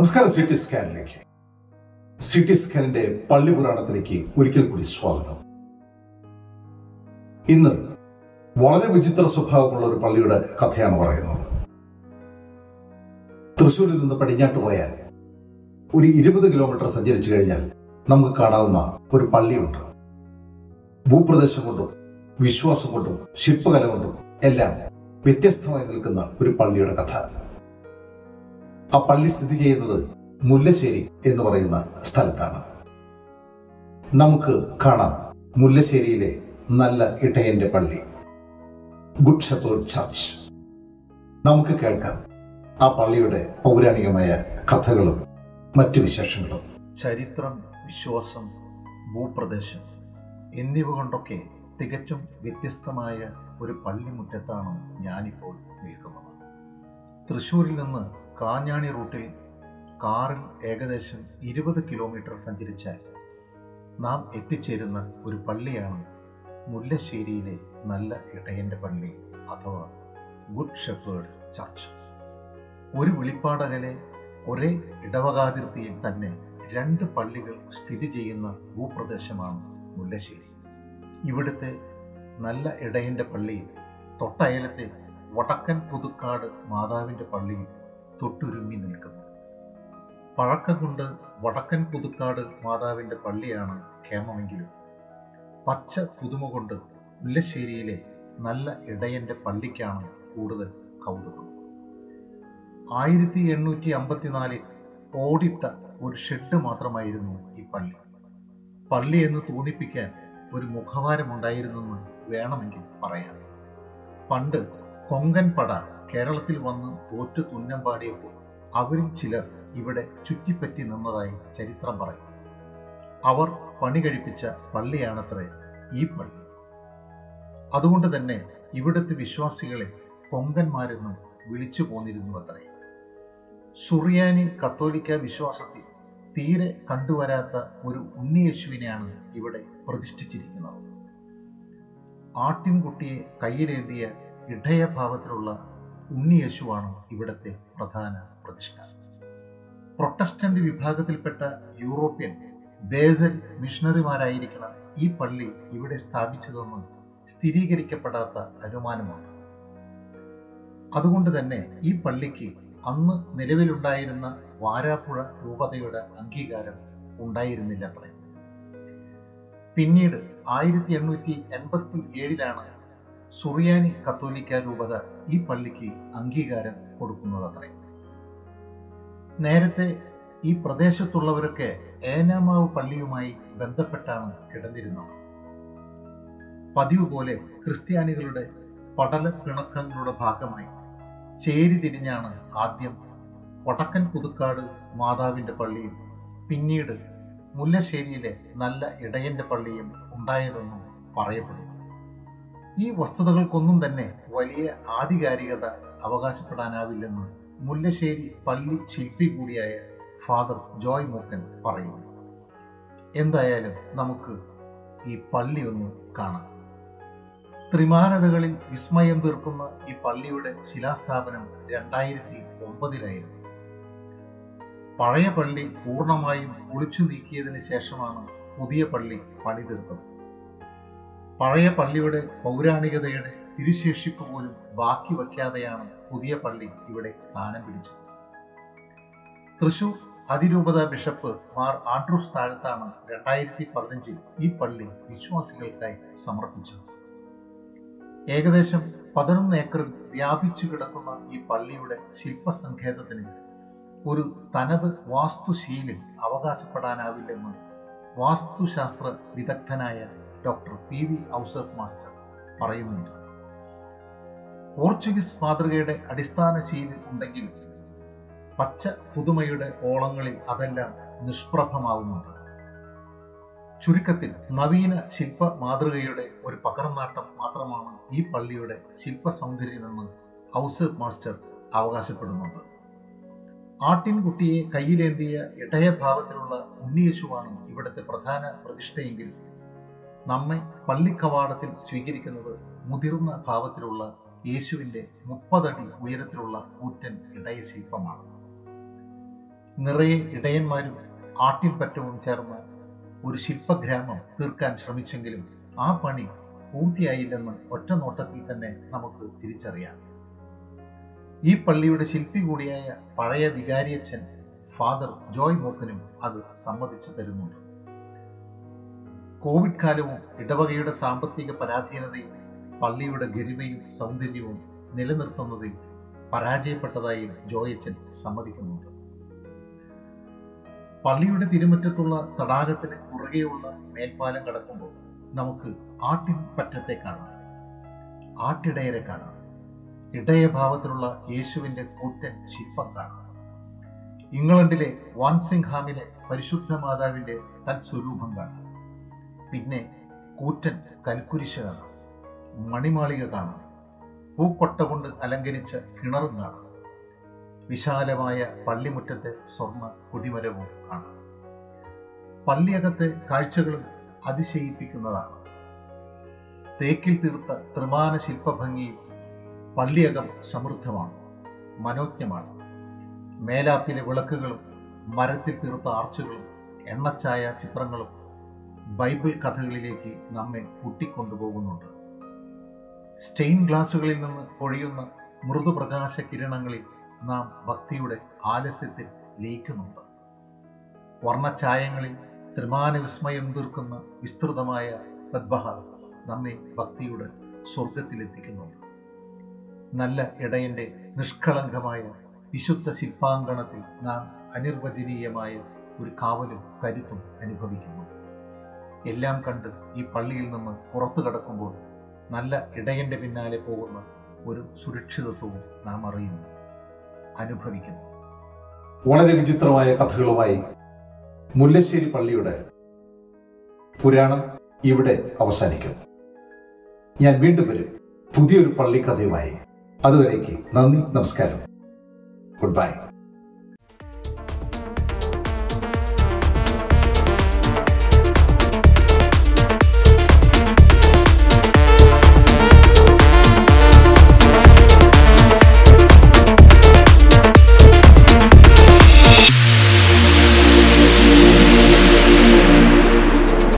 നമസ്കാരം city സ്കാനിലേക്ക് city സ്കാനിന്റെ പള്ളി പുരാണത്തിലേക്ക് ഒരിക്കൽ കൂടി സ്വാഗതം. ഇന്ന് വളരെ വിചിത്ര സ്വഭാവമുള്ള ഒരു പള്ളിയുടെ കഥയാണ് പറയുന്നത്. തൃശ്ശൂരിൽ നിന്ന് പടിഞ്ഞാട്ട് പോയാൽ ഒരു ഇരുപത് കിലോമീറ്റർ സഞ്ചരിച്ചു കഴിഞ്ഞാൽ നമുക്ക് കാണാവുന്ന ഒരു പള്ളിയുണ്ട്. ഭൂപ്രദേശം കൊണ്ടും വിശ്വാസം കൊണ്ടും ശില്പകല കൊണ്ടും എല്ലാം വ്യത്യസ്തമായി നിൽക്കുന്ന ഒരു പള്ളിയുടെ കഥ. ആ പള്ളി സ്ഥിതി ചെയ്യുന്നത് മുല്ലശ്ശേരി എന്ന് പറയുന്ന സ്ഥലത്താണ്. നമുക്ക് കാണാം മുല്ലശ്ശേരിയിലെ നല്ല ഇട്ടയന്റെ പള്ളി. Good Shepherd Church. നമുക്ക് കേൾക്കാം ആ പള്ളിയുടെ പൗരാണികമായ കഥകളും മറ്റു വിശേഷങ്ങളും. ചരിത്രം വിശ്വാസം ഭൂപ്രദേശം എന്നിവ കൊണ്ടൊക്കെ തികച്ചും വ്യത്യസ്തമായ ഒരു പള്ളിമുറ്റത്താണ് ഞാനിപ്പോൾ നിൽക്കുന്നത്. തൃശ്ശൂരിൽ നിന്ന് കാഞ്ഞാണി റൂട്ടിൽ കാറിൽ ഏകദേശം ഇരുപത് കിലോമീറ്റർ സഞ്ചരിച്ചാൽ നാം എത്തിച്ചേരുന്ന ഒരു പള്ളിയാണ് മുല്ലശ്ശേരിയിലെ നല്ല ഇടയന്റെ പള്ളി അഥവാ ഗുഡ് ഷെഫേർഡ് ചർച്ച്. ഒരു വിളിപ്പാടകലെ ഒരേ ഇടവകാതിർത്തിയിൽ തന്നെ രണ്ട് പള്ളികൾ സ്ഥിതി ചെയ്യുന്ന ഭൂപ്രദേശമാണ് മുല്ലശ്ശേരി. ഇവിടുത്തെ നല്ല ഇടയന്റെ പള്ളിയിൽ തൊട്ടയലത്തെ വടക്കൻ പുതുക്കാട് മാതാവിന്റെ പള്ളിയിൽ തൊട്ടുരുമ്മി നിൽക്കുന്നു. പഴക്കം കൊണ്ട് വടക്കൻ പുതുക്കാട് മാതാവിന്റെ പള്ളിയാണ് ക്ഷേമമെങ്കിലും പച്ച പുതുമ കൊണ്ട് മുല്ലശ്ശേരിയിലെ നല്ല ഇടയന്റെ പള്ളിക്കാണ് കൂടുതൽ കൗതുകം. ആയിരത്തി എണ്ണൂറ്റി അമ്പത്തിനാലിൽ ഓടിട്ട ഒരു ഷെഡ് മാത്രമായിരുന്നു ഈ പള്ളി. പള്ളി എന്ന് തോന്നിപ്പിക്കാൻ ഒരു മുഖവാരമുണ്ടായിരുന്നെന്ന് വേണമെങ്കിൽ പറയാം. പണ്ട് കൊങ്കൻ പട കേരളത്തിൽ വന്ന് തോറ്റു തുന്നം പാടിയപ്പോൾ അവരിൽ ചിലർ ഇവിടെ ചുറ്റിപ്പറ്റി നിന്നതായി ചരിത്രം പറയും. അവർ പണി കഴിപ്പിച്ച പള്ളിയാണത്രേ ഈ പള്ളി. അതുകൊണ്ട് തന്നെ ഇവിടുത്തെ വിശ്വാസികളെ കൊങ്കന്മാരെന്നും വിളിച്ചു പോന്നിരുന്നു അത്രേ സുറിയാനി കത്തോലിക്ക വിശ്വാസത്തിൽ തീരെ കണ്ടുവരാത്ത ഒരു ഉണ്ണിയേശുവിനെയാണ് ഇവിടെ പ്രതിഷ്ഠിച്ചിരിക്കുന്നത്. ആട്ടിൻകുട്ടിയെ കയ്യിലേന്തിയ ഇടയഭാവത്തിലുള്ള ഉണ്ണിയേശുവാണ് ഇവിടത്തെ പ്രധാന പ്രതിഷ്ഠ. പ്രൊട്ടസ്റ്റന്റ് വിഭാഗത്തിൽപ്പെട്ട യൂറോപ്യൻ ബേസൽ മിഷണറിമാരായിരിക്കണം ഈ പള്ളി ഇവിടെ സ്ഥാപിച്ചതെന്ന് സ്ഥിരീകരിക്കപ്പെടാത്ത അനുമാനമാണ്. അതുകൊണ്ട് തന്നെ ഈ പള്ളിക്ക് അന്ന് നിലവിലുണ്ടായിരുന്ന വാരാപ്പുഴ രൂപതയുടെ അംഗീകാരം ഉണ്ടായിരുന്നില്ല പിന്നീട് ആയിരത്തി എണ്ണൂറ്റി എൺപത്തി ഏഴിലാണ് സുറിയാനി കത്തോലിക്ക രൂപത ഈ പള്ളിക്ക് അംഗീകാരം കൊടുക്കുന്നതത്രേ. നേരത്തെ ഈ പ്രദേശത്തുള്ളവരൊക്കെ ഏനാമാവ് പള്ളിയുമായി ബന്ധപ്പെട്ടാണ് കിടന്നിരുന്നത്. പതിവ് പോലെ ക്രിസ്ത്യാനികളുടെ പടല പിണക്കങ്ങളുടെ ഭാഗമായി ചേരി തിരിഞ്ഞാണ് ആദ്യം വടക്കൻ പുതുക്കാട് മാതാവിന്റെ പള്ളിയും പിന്നീട് മുല്ലശ്ശേരിയിലെ നല്ല ഇടയന്റെ പള്ളിയും ഉണ്ടായതെന്നും പറയപ്പെടുന്നു. ഈ വസ്തുതകൾക്കൊന്നും തന്നെ വലിയ ആധികാരികത അവകാശപ്പെടാനാവില്ലെന്ന് മുല്ലശ്ശേരി പള്ളി ശില്പി കൂടിയായ ഫാദർ ജോയ് മൂക്കൻ പറയുന്നു. എന്തായാലും നമുക്ക് ഈ പള്ളി ഒന്ന് കാണാം. ത്രിമാനതകളിൽ വിസ്മയം തീർക്കുന്ന ഈ പള്ളിയുടെ ശിലാസ്ഥാപനം രണ്ടായിരത്തി ഒമ്പതിലായിരുന്നു. പഴയ പള്ളി പൂർണമായും പൊളിച്ചു നീക്കിയതിന് ശേഷമാണ് പുതിയ പള്ളി പണിതീർത്തത്. പഴയ പള്ളിയുടെ പൗരാണികതയുടെ തിരുശേഷിപ്പ് പോലും ബാക്കി വയ്ക്കാതെയാണ് പുതിയ പള്ളി ഇവിടെ സ്ഥാനം പിടിച്ചത്. തൃശൂർ അതിരൂപത ബിഷപ്പ് മാർ ആൻഡ്രൂസ് താഴത്താണ് രണ്ടായിരത്തി പതിനഞ്ചിൽ ഈ പള്ളി വിശ്വാസികൾക്കായി സമർപ്പിച്ചത്. ഏകദേശം പതിനൊന്ന് ഏക്കറിൽ വ്യാപിച്ചു കിടക്കുന്ന ഈ പള്ളിയുടെ ശില്പസങ്കേതത്തിന് ഒരു തനത് വാസ്തുശീലിൽ അവകാശപ്പെടാനാവില്ലെന്ന് വാസ്തുശാസ്ത്ര വിദഗ്ധനായ doctor P V Ausaf master പറയുന്നുണ്ട്. പോർച്ചുഗീസ് മാതൃകയുടെ അടിസ്ഥാന ശീലി ഉണ്ടെങ്കിലും പച്ച പുതുമയുടെ ഓളങ്ങളിൽ അതെല്ലാം നിഷ്പ്രഭമാവുന്നുണ്ട്. ചുരുക്കത്തിൽ നവീന ശില്പ മാതൃകയുടെ ഒരു പകർന്നാട്ടം മാത്രമാണ് ഈ പള്ളിയുടെ ശില്പ സൗന്ദര്യമെന്ന് ഔസഫ് മാസ്റ്റർ അവകാശപ്പെടുന്നുണ്ട്. ആട്ടിൻകുട്ടിയെ കയ്യിലേന്തിയ ഇടയഭാവത്തിലുള്ള ഉണ്ണിയേശുവാണ് ഇവിടുത്തെ പ്രധാന പ്രതിഷ്ഠയെങ്കിൽ നമ്മെ പള്ളിക്കവാടത്തിൽ സ്വീകരിക്കുന്നത് മുതിർന്ന ഭാവത്തിലുള്ള യേശുവിന്റെ മുപ്പതടി ഉയരത്തിലുള്ള കൂറ്റൻ ഇടയ ശില്പമാണ് നിറയെ ഇടയന്മാരും ആട്ടിൻപറ്റവും ചേർന്ന് ഒരു ശില്പഗ്രാമം തീർക്കാൻ ശ്രമിച്ചെങ്കിലും ആ പണി പൂർത്തിയായില്ലെന്ന് ഒറ്റ നോട്ടത്തിൽ തന്നെ നമുക്ക് തിരിച്ചറിയാം. ഈ പള്ളിയുടെ ശില്പി കൂടിയായ പഴയ വികാരിയച്ഛൻ ഫാദർ ജോയ് മോക്കനും അത് സമ്മതിച്ചു തരുന്നുണ്ട്. കോവിഡ് കാലവും ഇടവകയുടെ സാമ്പത്തിക പരാധീനതയും പള്ളിയുടെ ഗരിമയും സൗന്ദര്യവും നിലനിർത്തുന്നതിൽ പരാജയപ്പെട്ടതായി ജോയച്ചൻ സമ്മതിക്കുന്നുണ്ട്. പള്ളിയുടെ തിരുമുറ്റത്തുള്ള തടാകത്തിന് കുറുകെയുള്ള മേൽപ്പാലം കടക്കുമ്പോൾ നമുക്ക് ആട്ടിൻ പറ്റത്തെ കാണാം. ആട്ടിടയരെ കാണാം. ഇടയഭാവത്തിലുള്ള യേശുവിന്റെ കൂറ്റൻ ശില്പം കാണാം. ഇംഗ്ലണ്ടിലെ വാൻസിംഗ്ഹാമിലെ പരിശുദ്ധ മാതാവിന്റെ തത്സ്വരൂപം കാണാം. കൂറ്റൻ കൽക്കുരിശ് കാണാം. മണിമാളിക കാണാം. പൂക്കൊട്ട കൊണ്ട് അലങ്കരിച്ച കിണറും കാണാം. വിശാലമായ പള്ളിമുറ്റത്തെ സ്വർണ കൊടിമരവും കാണാം. പള്ളിയകത്തെ കാഴ്ചകളും അതിശയിപ്പിക്കുന്നതാണ്. തേക്കിൽ തീർത്ത ത്രിമാന ശില്പഭംഗിയിൽ പള്ളിയകം സമൃദ്ധമാണ് മനോജ്ഞമാണ്. മേലാപ്പിലെ വിളക്കുകളും മരത്തിൽ തീർത്ത ആർച്ചുകളും എണ്ണച്ചായ ചിത്രങ്ങളും ബൈബിൾ കഥകളിലേക്ക് നമ്മെ കൂട്ടിക്കൊണ്ടുപോകുന്നുണ്ട്. സ്റ്റെയിൻ ഗ്ലാസുകളിൽ നിന്ന് പൊഴിയുന്ന മൃദുപ്രകാശ കിരണങ്ങളിൽ നാം ഭക്തിയുടെ ആലസ്യത്തിൽ ലയിക്കുന്നുണ്ട്. വർണഛായങ്ങളിൽ ത്രിമാന വിസ്മയം തീർക്കുന്ന വിസ്തൃതമായ ബദ്ബഹ നമ്മെ ഭക്തിയുടെ സ്വർഗത്തിലെത്തിക്കുന്നുണ്ട് നല്ല ഇടയന്റെ നിഷ്കളങ്കമായ വിശുദ്ധ ശില്പാങ്കണത്തിൽ നാം അനിർവചനീയമായ ഒരു കാവലും കരുത്തും അനുഭവിക്കുന്നു. എല്ലാം കണ്ട് ഈ പള്ളിയിൽ നിന്ന് പുറത്തു കടക്കുമ്പോൾ നല്ല ഇടയന്റെ പിന്നാലെ പോകുന്ന ഒരു സുരക്ഷിതത്വവും നാം അറിയുന്നു അനുഭവിക്കുന്നു. വളരെ വിചിത്രമായ കഥകളുമായി മുല്ലശ്ശേരി പള്ളിയുടെ പുരാണം ഇവിടെ അവസാനിക്കുന്നു. ഞാൻ വീണ്ടും വരും പുതിയൊരു പള്ളിക്കഥയുമായി. അതുവരേക്ക് നന്ദി നമസ്കാരം. Good bye.